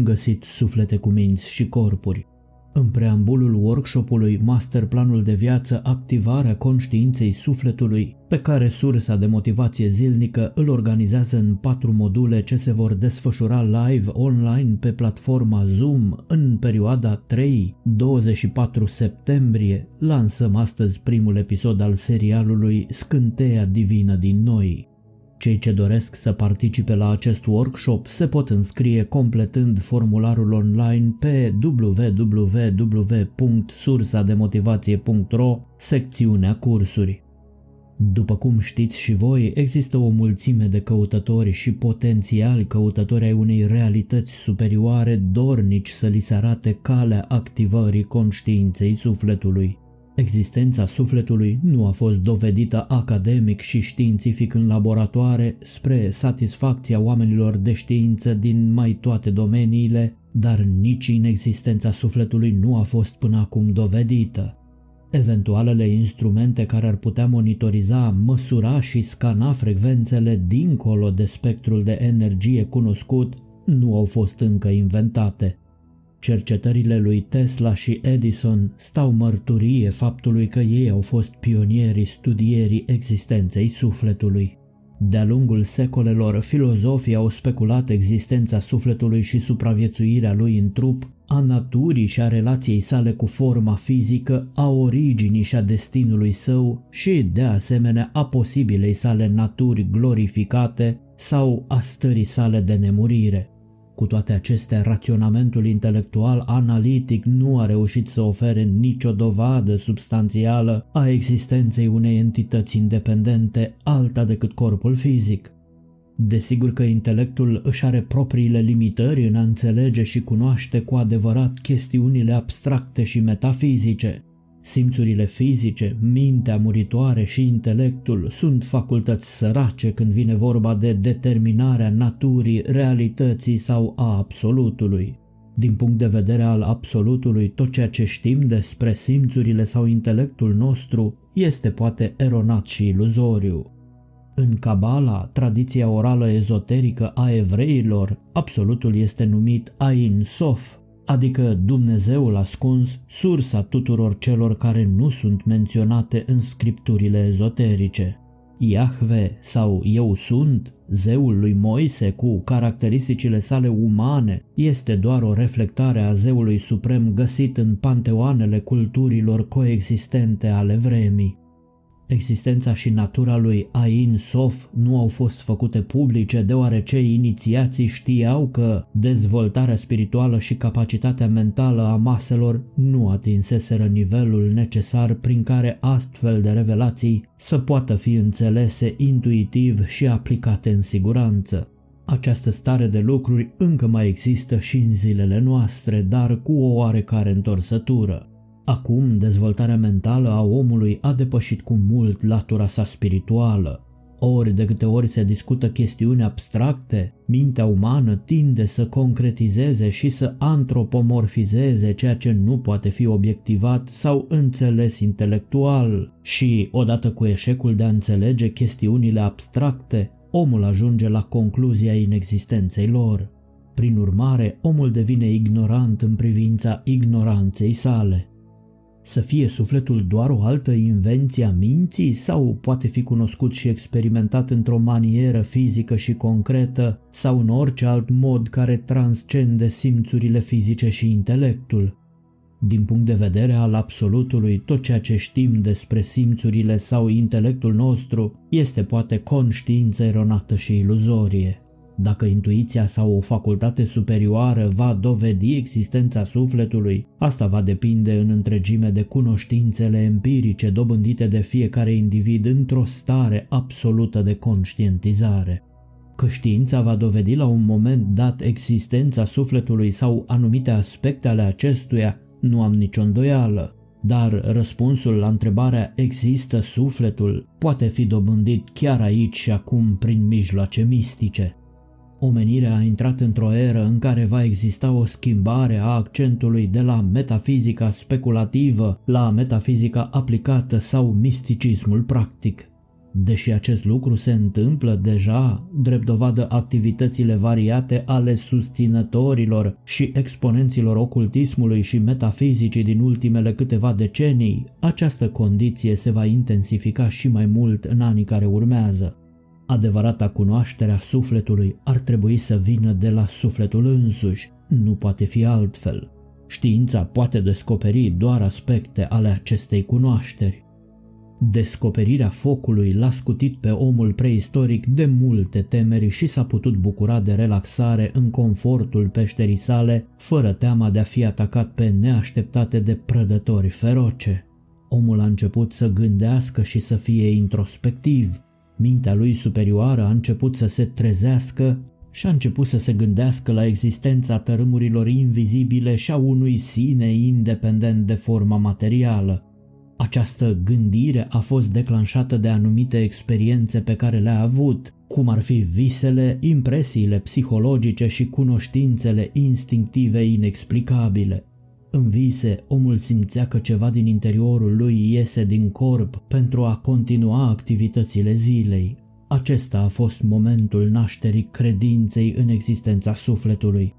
Bun găsit, suflete cu minți și corpuri! În preambulul workshopului Masterplanul de viață Activarea conștiinței sufletului, pe care sursa de motivație zilnică îl organizează în patru module ce se vor desfășura live online pe platforma Zoom în perioada 3-24 septembrie, lansăm astăzi primul episod al serialului Scânteia Divină din Noi. Cei ce doresc să participe la acest workshop se pot înscrie completând formularul online pe www.sursademotivație.ro, secțiunea cursuri. După cum știți și voi, există o mulțime de căutători și potențiali căutători ai unei realități superioare dornici să li se arate calea activării conștiinței sufletului. Existența sufletului nu a fost dovedită academic și științific în laboratoare spre satisfacția oamenilor de știință din mai toate domeniile, dar nici inexistența sufletului nu a fost până acum dovedită. Eventualele instrumente care ar putea monitoriza, măsura și scana frecvențele dincolo de spectrul de energie cunoscut nu au fost încă inventate. Cercetările lui Tesla și Edison stau mărturie faptului că ei au fost pionierii studierii existenței sufletului. De-a lungul secolelor, filozofii au speculat existența sufletului și supraviețuirea lui în trup, a naturii și a relației sale cu forma fizică, a originii și a destinului său și, de asemenea, a posibilei sale naturi glorificate sau a stării sale de nemurire. Cu toate acestea, raționamentul intelectual analitic nu a reușit să ofere nicio dovadă substanțială a existenței unei entități independente alta decât corpul fizic. Desigur că intelectul își are propriile limitări în a înțelege și cunoaște cu adevărat chestiunile abstracte și metafizice, Simțurile fizice, mintea muritoare și intelectul sunt facultăți sărace când vine vorba de determinarea naturii, realității sau a absolutului. Din punct de vedere al absolutului, tot ceea ce știm despre simțurile sau intelectul nostru este poate eronat și iluzoriu. În Kabbalah, tradiția orală ezoterică a evreilor, absolutul este numit Ain Sof, adică Dumnezeul ascuns, sursa tuturor celor care nu sunt menționate în scripturile ezoterice. Iahve sau Eu sunt, zeul lui Moise cu caracteristicile sale umane, este doar o reflectare a zeului suprem găsit în panteoanele culturilor coexistente ale vremii. Existența și natura lui Ain Sof nu au fost făcute publice deoarece inițiații știau că dezvoltarea spirituală și capacitatea mentală a maselor nu atinseseră nivelul necesar prin care astfel de revelații să poată fi înțelese intuitiv și aplicate în siguranță. Această stare de lucruri încă mai există și în zilele noastre, dar cu o oarecare întorsătură. Acum, dezvoltarea mentală a omului a depășit cu mult latura sa spirituală. Ori de câte ori se discută chestiuni abstracte, mintea umană tinde să concretizeze și să antropomorfizeze ceea ce nu poate fi obiectivat sau înțeles intelectual și, odată cu eșecul de a înțelege chestiunile abstracte, omul ajunge la concluzia inexistenței lor. Prin urmare, omul devine ignorant în privința ignoranței sale. Să fie sufletul doar o altă invenție a minții sau poate fi cunoscut și experimentat într-o manieră fizică și concretă sau în orice alt mod care transcende simțurile fizice și intelectul? Din punct de vedere al absolutului, tot ceea ce știm despre simțurile sau intelectul nostru este poate conștiință eronată și iluzorie. Dacă intuiția sau o facultate superioară va dovedi existența sufletului, asta va depinde în întregime de cunoștințele empirice dobândite de fiecare individ într-o stare absolută de conștientizare. Că știința va dovedi la un moment dat existența sufletului sau anumite aspecte ale acestuia, nu am nicio îndoială, dar răspunsul la întrebarea există sufletul poate fi dobândit chiar aici și acum prin mijloace mistice. Omenirea a intrat într-o eră în care va exista o schimbare a accentului de la metafizica speculativă la metafizica aplicată sau misticismul practic. Deși acest lucru se întâmplă deja, drept dovadă activitățile variate ale susținătorilor și exponenților ocultismului și metafizicii din ultimele câteva decenii, această condiție se va intensifica și mai mult în anii care urmează. Adevărata cunoaștere a sufletului ar trebui să vină de la sufletul însuși, nu poate fi altfel. Știința poate descoperi doar aspecte ale acestei cunoașteri. Descoperirea focului l-a scutit pe omul preistoric de multe temeri și s-a putut bucura de relaxare în confortul peșterii sale, fără teama de a fi atacat pe neașteptate de prădători feroce. Omul a început să gândească și să fie introspectiv. Mintea lui superioară a început să se trezească și a început să se gândească la existența tărâmurilor invizibile și a unui sine independent de forma materială. Această gândire a fost declanșată de anumite experiențe pe care le-a avut, cum ar fi visele, impresiile psihologice și cunoștințele instinctive inexplicabile. În vise, omul simțea că ceva din interiorul lui iese din corp pentru a continua activitățile zilei. Acesta a fost momentul nașterii credinței în existența sufletului.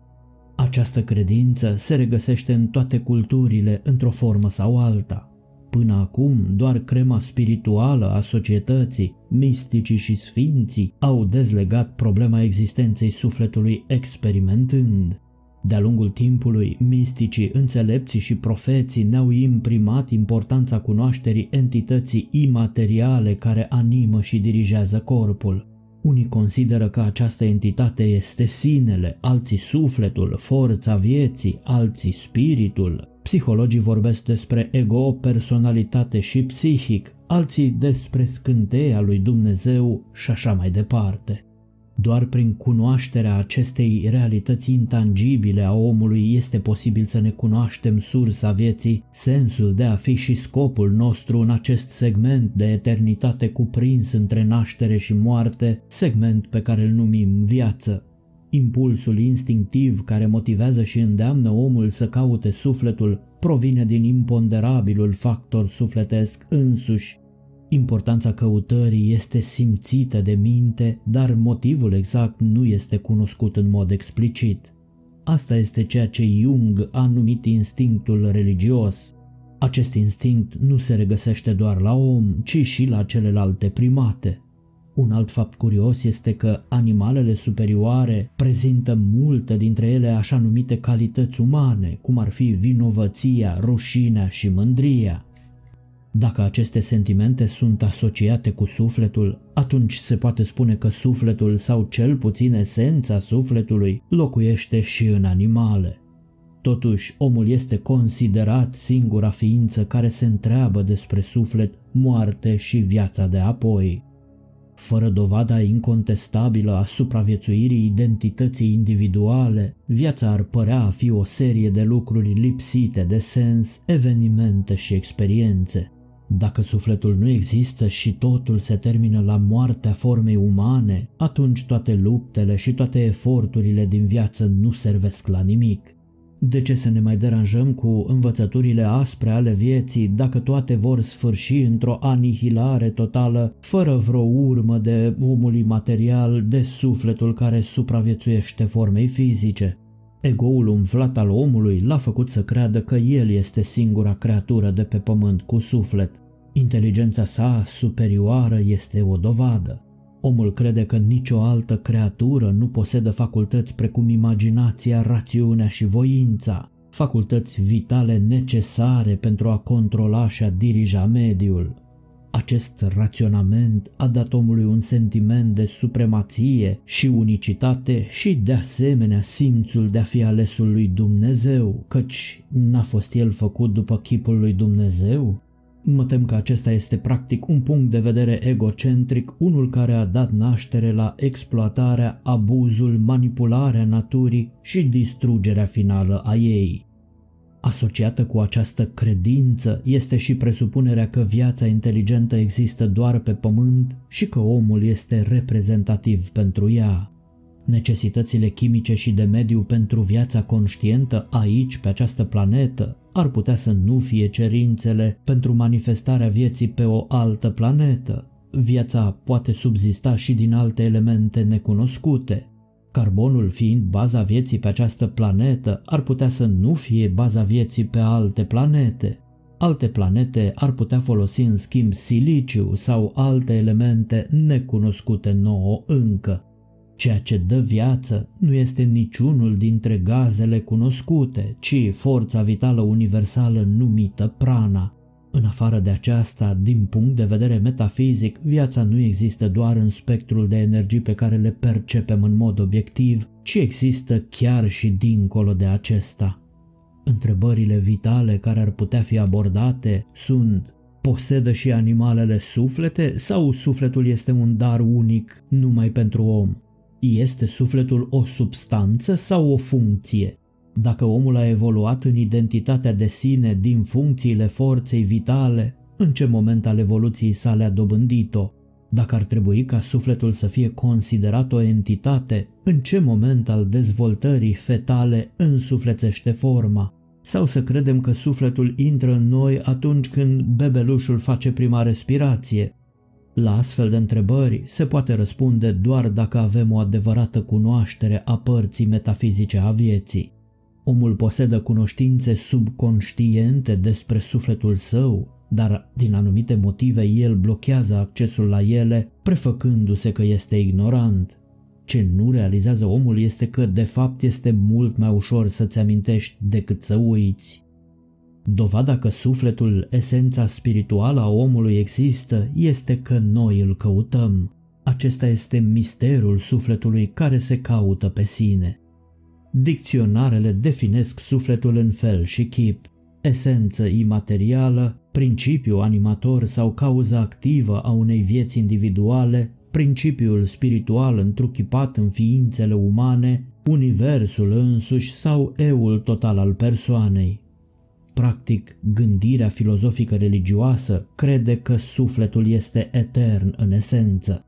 Această credință se regăsește în toate culturile într-o formă sau alta. Până acum, doar crema spirituală a societății, misticii și sfinții au dezlegat problema existenței sufletului experimentând. De-a lungul timpului, misticii, înțelepții și profeții ne-au imprimat importanța cunoașterii entității imateriale care animă și dirigează corpul. Unii consideră că această entitate este sinele, alții sufletul, forța vieții, alții spiritul. Psihologii vorbesc despre ego, personalitate și psihic, alții despre scânteia lui Dumnezeu și așa mai departe. Doar prin cunoașterea acestei realități intangibile a omului este posibil să ne cunoaștem sursa vieții, sensul de a fi și scopul nostru în acest segment de eternitate cuprins între naștere și moarte, segment pe care îl numim viață. Impulsul instinctiv care motivează și îndeamnă omul să caute sufletul provine din imponderabilul factor sufletesc însuși Importanța căutării este simțită de minte, dar motivul exact nu este cunoscut în mod explicit. Asta este ceea ce Jung a numit instinctul religios. Acest instinct nu se regăsește doar la om, ci și la celelalte primate. Un alt fapt curios este că animalele superioare prezintă multe dintre ele așa numite calități umane, cum ar fi vinovăția, rușinea și mândria. Dacă aceste sentimente sunt asociate cu sufletul, atunci se poate spune că sufletul sau cel puțin esența sufletului locuiește și în animale. Totuși, omul este considerat singura ființă care se întreabă despre suflet, moarte și viața de apoi. Fără dovada incontestabilă a supraviețuirii identității individuale, viața ar părea a fi o serie de lucruri lipsite de sens, evenimente și experiențe. Dacă sufletul nu există și totul se termină la moartea formei umane, atunci toate luptele și toate eforturile din viață nu servesc la nimic. De ce să ne mai deranjăm cu învățăturile aspre ale vieții dacă toate vor sfârși într-o anihilare totală, fără vreo urmă de omul imaterial, de sufletul care supraviețuiește formei fizice? Egoul umflat al omului l-a făcut să creadă că el este singura creatură de pe pământ cu suflet. Inteligența sa superioară este o dovadă. Omul crede că nicio altă creatură nu posedă facultăți precum imaginația, rațiunea și voința, facultăți vitale necesare pentru a controla și a dirija mediul. Acest raționament a dat omului un sentiment de supremație și unicitate și de asemenea simțul de a fi alesul lui Dumnezeu, căci n-a fost el făcut după chipul lui Dumnezeu? Mă tem că acesta este practic un punct de vedere egocentric, unul care a dat naștere la exploatarea, abuzul, manipularea naturii și distrugerea finală a ei. Asociată cu această credință este și presupunerea că viața inteligentă există doar pe pământ și că omul este reprezentativ pentru ea. Necesitățile chimice și de mediu pentru viața conștientă aici, pe această planetă, ar putea să nu fie cerințele pentru manifestarea vieții pe o altă planetă. viața poate subzista și din alte elemente necunoscute. Carbonul fiind baza vieții pe această planetă, ar putea să nu fie baza vieții pe alte planete. Alte planete ar putea folosi în schimb siliciu sau alte elemente necunoscute nouă încă. Ceea ce dă viață nu este niciunul dintre gazele cunoscute, ci forța vitală universală numită prana. În afară de aceasta, din punct de vedere metafizic, viața nu există doar în spectrul de energii pe care le percepem în mod obiectiv, ci există chiar și dincolo de acesta. Întrebările vitale care ar putea fi abordate sunt Posedă și animalele suflete sau sufletul este un dar unic numai pentru om? Este sufletul o substanță sau o funcție? Dacă omul a evoluat în identitatea de sine din funcțiile forței vitale, în ce moment al evoluției sale a dobândit-o? Dacă ar trebui ca sufletul să fie considerat o entitate, în ce moment al dezvoltării fetale însuflețește forma? Sau să credem că sufletul intră în noi atunci când bebelușul face prima respirație? La astfel de întrebări se poate răspunde doar dacă avem o adevărată cunoaștere a părții metafizice a vieții. Omul posedă cunoștințe subconștiente despre sufletul său, dar din anumite motive el blochează accesul la ele, prefăcându-se că este ignorant. Ce nu realizează omul este că de fapt este mult mai ușor să-ți amintești decât să uiți. Dovada că sufletul, esența spirituală a omului există, este că noi îl căutăm. Acesta este misterul sufletului care se caută pe sine. Dicționarele definesc sufletul în fel și chip, esență imaterială, principiu animator sau cauză activă a unei vieți individuale, principiul spiritual întruchipat în ființele umane, universul însuși sau eul total al persoanei. Practic, gândirea filozofică religioasă crede că sufletul este etern în esență.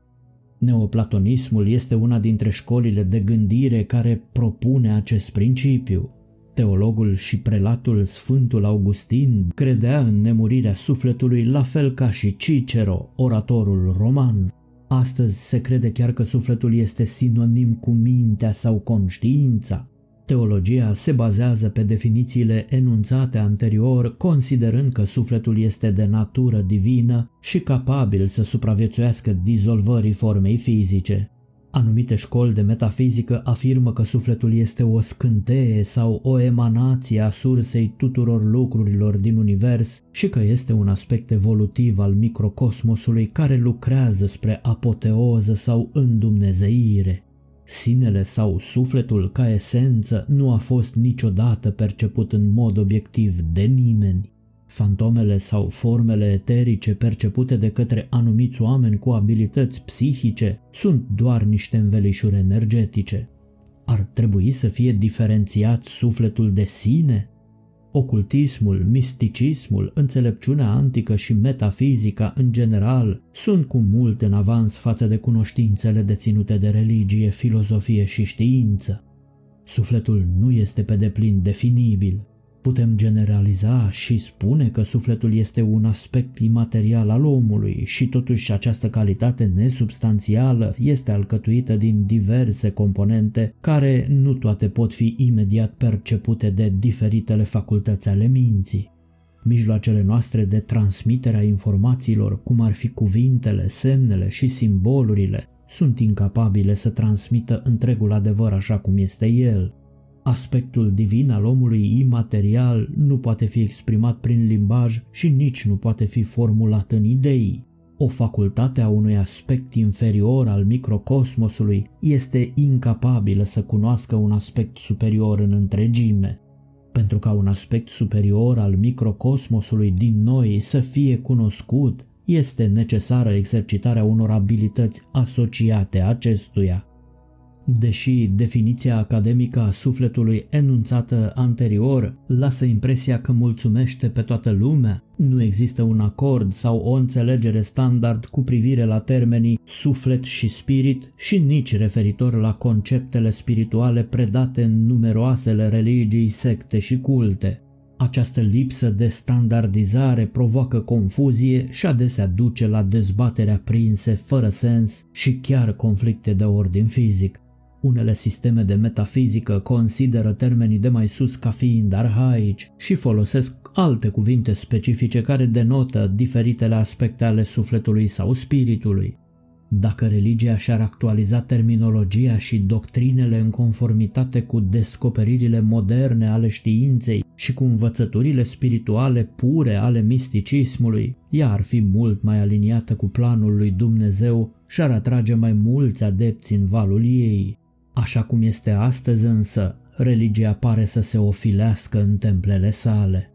Neoplatonismul este una dintre școlile de gândire care propune acest principiu. Teologul și prelatul Sfântul Augustin credea în nemurirea sufletului la fel ca și Cicero, oratorul roman. Astăzi se crede chiar că sufletul este sinonim cu mintea sau conștiința. Teologia se bazează pe definițiile enunțate anterior, considerând că sufletul este de natură divină și capabil să supraviețuiască dizolvării formei fizice. Anumite școli de metafizică afirmă că sufletul este o scânteie sau o emanație a sursei tuturor lucrurilor din univers și că este un aspect evolutiv al microcosmosului care lucrează spre apoteoză sau îndumnezeire. Sinele sau sufletul ca esență nu a fost niciodată perceput în mod obiectiv de nimeni. Fantomele sau formele eterice percepute de către anumiți oameni cu abilități psihice sunt doar niște învelișuri energetice. Ar trebui să fie diferențiat sufletul de sine? Ocultismul, misticismul, înțelepciunea antică și metafizica în general sunt cu mult în avans față de cunoștințele deținute de religie, filozofie și știință. Sufletul nu este pe deplin definibil, Putem generaliza și spune că sufletul este un aspect imaterial al omului și totuși această calitate nesubstanțială este alcătuită din diverse componente care nu toate pot fi imediat percepute de diferitele facultăți ale minții. Mijloacele noastre de transmitere a informațiilor, cum ar fi cuvintele, semnele și simbolurile, sunt incapabile să transmită întregul adevăr așa cum este el. Aspectul divin al omului imaterial nu poate fi exprimat prin limbaj și nici nu poate fi formulat în idei. O facultate a unui aspect inferior al microcosmosului este incapabilă să cunoască un aspect superior în întregime. Pentru ca un aspect superior al microcosmosului din noi să fie cunoscut, este necesară exercitarea unor abilități asociate acestuia. Deși definiția academică a sufletului enunțată anterior lasă impresia că mulțumește pe toată lumea, nu există un acord sau o înțelegere standard cu privire la termenii suflet și spirit și nici referitor la conceptele spirituale predate în numeroasele religii, secte și culte. Această lipsă de standardizare provoacă confuzie și adesea duce la dezbatere aprinse, fără sens și chiar conflicte de ordin fizic. Unele sisteme de metafizică consideră termenii de mai sus ca fiind arhaici și folosesc alte cuvinte specifice care denotă diferitele aspecte ale sufletului sau spiritului. Dacă religia și-ar actualiza terminologia și doctrinele în conformitate cu descoperirile moderne ale științei și cu învățăturile spirituale pure ale misticismului, ea ar fi mult mai aliniată cu planul lui Dumnezeu și ar atrage mai mulți adepți în valul ei. Așa cum este astăzi însă, religia pare să se ofilească în templele sale.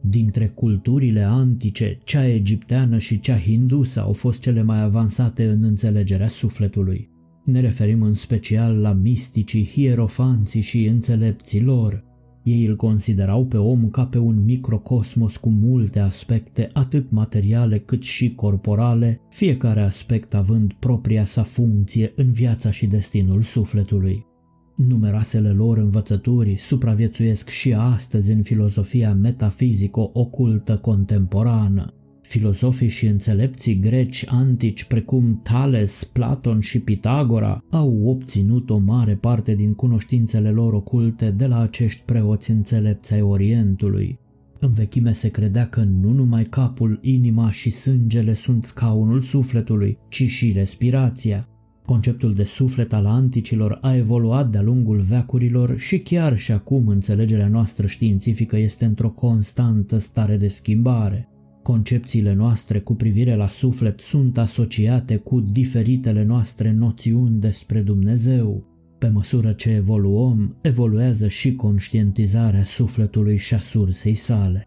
Dintre culturile antice, cea egipteană și cea hindusă au fost cele mai avansate în înțelegerea sufletului. Ne referim în special la misticii, hierofanții și înțelepții lor. Ei îl considerau pe om ca pe un microcosmos cu multe aspecte, atât materiale cât și corporale, fiecare aspect având propria sa funcție în viața și destinul sufletului. Numeroasele lor învățături supraviețuiesc și astăzi în filozofia metafizico-ocultă contemporană. Filozofii și înțelepții greci antici precum Thales, Platon și Pitagora au obținut o mare parte din cunoștințele lor oculte de la acești preoți înțelepți ai Orientului. În vechime se credea că nu numai capul, inima și sângele sunt scaunul sufletului, ci și respirația. Conceptul de suflet al anticilor a evoluat de-a lungul veacurilor și chiar și acum înțelegerea noastră științifică este într-o constantă stare de schimbare. Concepțiile noastre cu privire la suflet sunt asociate cu diferitele noastre noțiuni despre Dumnezeu. Pe măsură ce evoluăm, evoluează și conștientizarea sufletului și a sursei sale.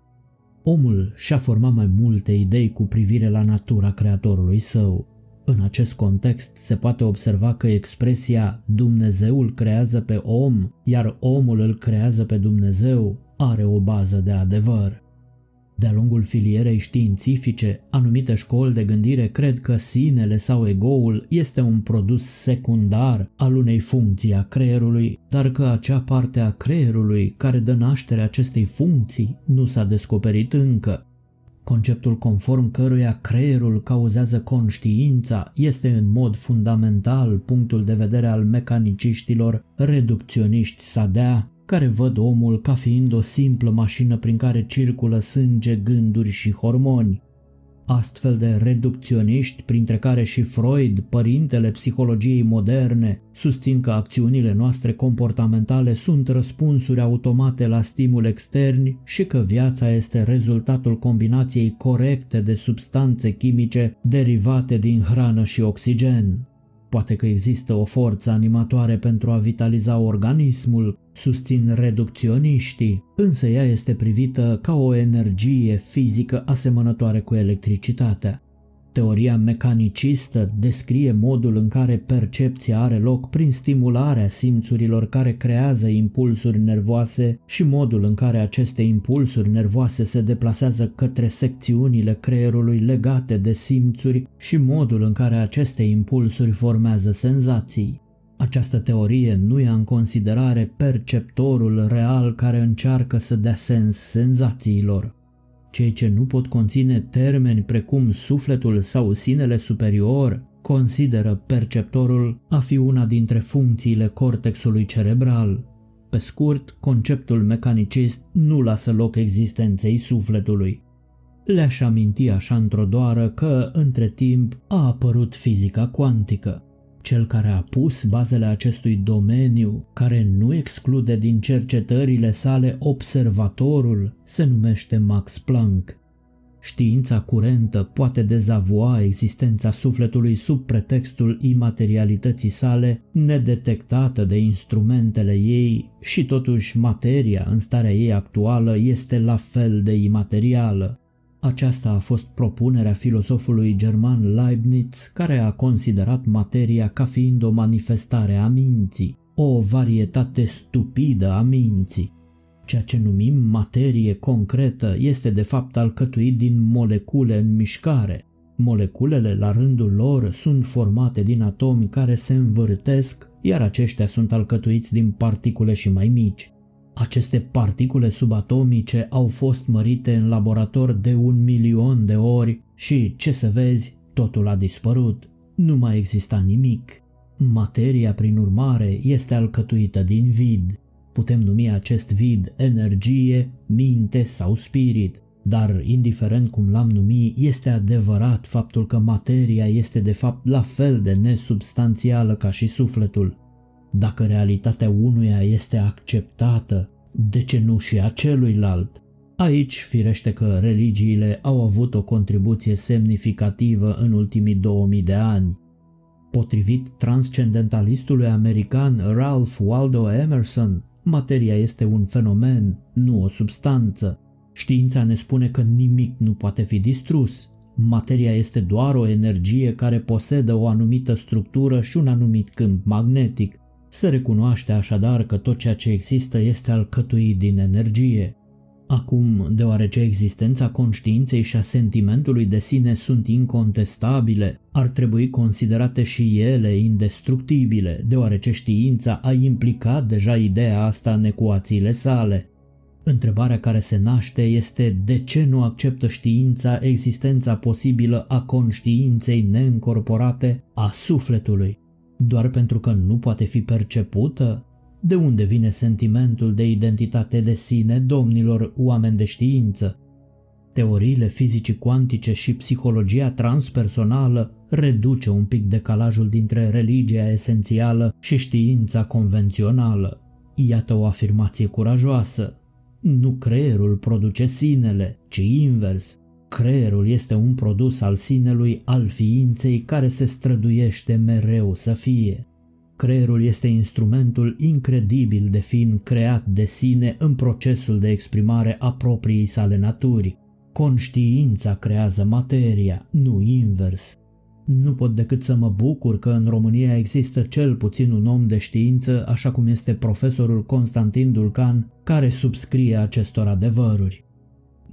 Omul și-a format mai multe idei cu privire la natura creatorului său. În acest context se poate observa că expresia Dumnezeul creează pe om, iar omul îl creează pe Dumnezeu are o bază de adevăr. De-a lungul filierei științifice, anumite școli de gândire cred că sinele sau egoul este un produs secundar al unei funcții a creierului, dar că acea parte a creierului care dă naștere acestei funcții nu s-a descoperit încă. Conceptul conform căruia creierul cauzează conștiința este în mod fundamental punctul de vedere al mecaniciștilor reducționiști sadea, care văd omul ca fiind o simplă mașină prin care circulă sânge, gânduri și hormoni. Astfel de reducționiști, printre care și Freud, părintele psihologiei moderne, susțin că acțiunile noastre comportamentale sunt răspunsuri automate la stimuli externi și că viața este rezultatul combinației corecte de substanțe chimice derivate din hrană și oxigen. Poate că există o forță animatoare pentru a vitaliza organismul, susțin reducționiștii, însă ea este privită ca o energie fizică asemănătoare cu electricitatea. Teoria mecanicistă descrie modul în care percepția are loc prin stimularea simțurilor care creează impulsuri nervoase și modul în care aceste impulsuri nervoase se deplasează către secțiunile creierului legate de simțuri și modul în care aceste impulsuri formează senzații. Această teorie nu ia în considerare perceptorul real care încearcă să dea sens senzațiilor. Cei ce nu pot conține termeni precum sufletul sau sinele superior consideră perceptorul a fi una dintre funcțiile cortexului cerebral. Pe scurt, conceptul mecanicist nu lasă loc existenței sufletului. Le-aș aminti așa într-o doară că, între timp, a apărut fizica cuantică. Cel care a pus bazele acestui domeniu, care nu exclude din cercetările sale observatorul, se numește Max Planck. Știința curentă poate dezavua existența sufletului sub pretextul imaterialității sale, nedetectată de instrumentele ei, și totuși materia în starea ei actuală este la fel de imaterială. Aceasta a fost propunerea filosofului german Leibniz, care a considerat materia ca fiind o manifestare a minții, o varietate stupidă a minții. Ceea ce numim materie concretă este de fapt alcătuit din molecule în mișcare. Moleculele, la rândul lor, sunt formate din atomi care se învârtesc, iar aceștia sunt alcătuiți din particule și mai mici. Aceste particule subatomice au fost mărite în laborator de un milion de ori și, ce să vezi, totul a dispărut. Nu mai exista nimic. Materia, prin urmare, este alcătuită din vid. Putem numi acest vid energie, minte sau spirit, dar indiferent cum l-am numi, este adevărat faptul că materia este de fapt la fel de nesubstanțială ca și sufletul. Dacă realitatea unuia este acceptată, de ce nu și a celuilalt? Aici firește că religiile au avut o contribuție semnificativă în ultimii 2000 de ani. Potrivit transcendentalistului american Ralph Waldo Emerson, materia este un fenomen, nu o substanță. Știința ne spune că nimic nu poate fi distrus. Materia este doar o energie care posedă o anumită structură și un anumit câmp magnetic. Se recunoaște așadar că tot ceea ce există este alcătuit din energie. Acum, deoarece existența conștiinței și a sentimentului de sine sunt incontestabile, ar trebui considerate și ele indestructibile, deoarece știința a implicat deja ideea asta în ecuațiile sale. Întrebarea care se naște este de ce nu acceptă știința existența posibilă a conștiinței neîncorporate a sufletului? Doar pentru că nu poate fi percepută? De unde vine sentimentul de identitate de sine, domnilor oameni de știință? Teoriile fizicii cuantice și psihologia transpersonală reduce un pic decalajul dintre religia esențială și știința convențională. Iată o afirmație curajoasă. Nu creierul produce sinele, ci invers. Creierul este un produs al sinelui, al ființei care se străduiește mereu să fie. Creierul este instrumentul incredibil de fin creat de sine în procesul de exprimare a propriei sale naturi. Conștiința creează materia, nu invers. Nu pot decât să mă bucur că în România există cel puțin un om de știință, așa cum este profesorul Constantin Dulcan, care subscrie acestor adevăruri.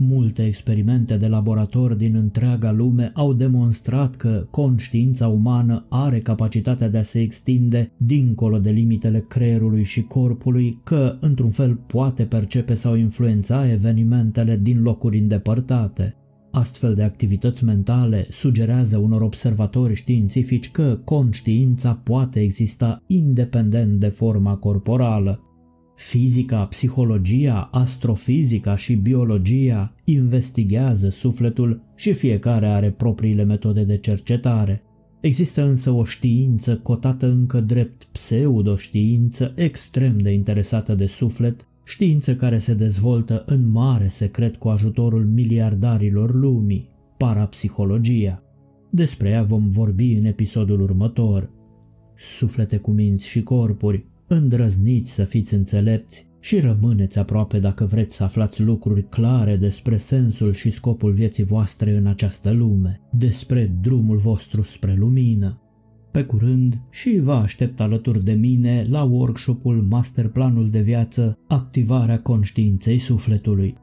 Multe experimente de laborator din întreaga lume au demonstrat că conștiința umană are capacitatea de a se extinde dincolo de limitele creierului și corpului, că, într-un fel, poate percepe sau influența evenimentele din locuri îndepărtate. Astfel de activități mentale sugerează unor observatori științifici că conștiința poate exista independent de forma corporală. Fizica, psihologia, astrofizica și biologia investigează sufletul și fiecare are propriile metode de cercetare. Există însă o știință cotată încă drept pseudoștiință extrem de interesată de suflet, știință care se dezvoltă în mare secret cu ajutorul miliardarilor lumii, parapsihologia. Despre ea vom vorbi în episodul următor. Suflete cu minți și corpuri, Îndrăzniți să fiți înțelepți și rămâneți aproape dacă vreți să aflați lucruri clare despre sensul și scopul vieții voastre în această lume, despre drumul vostru spre lumină. Pe curând și vă aștept alături de mine la workshopul Masterplanul de viață Activarea conștiinței sufletului.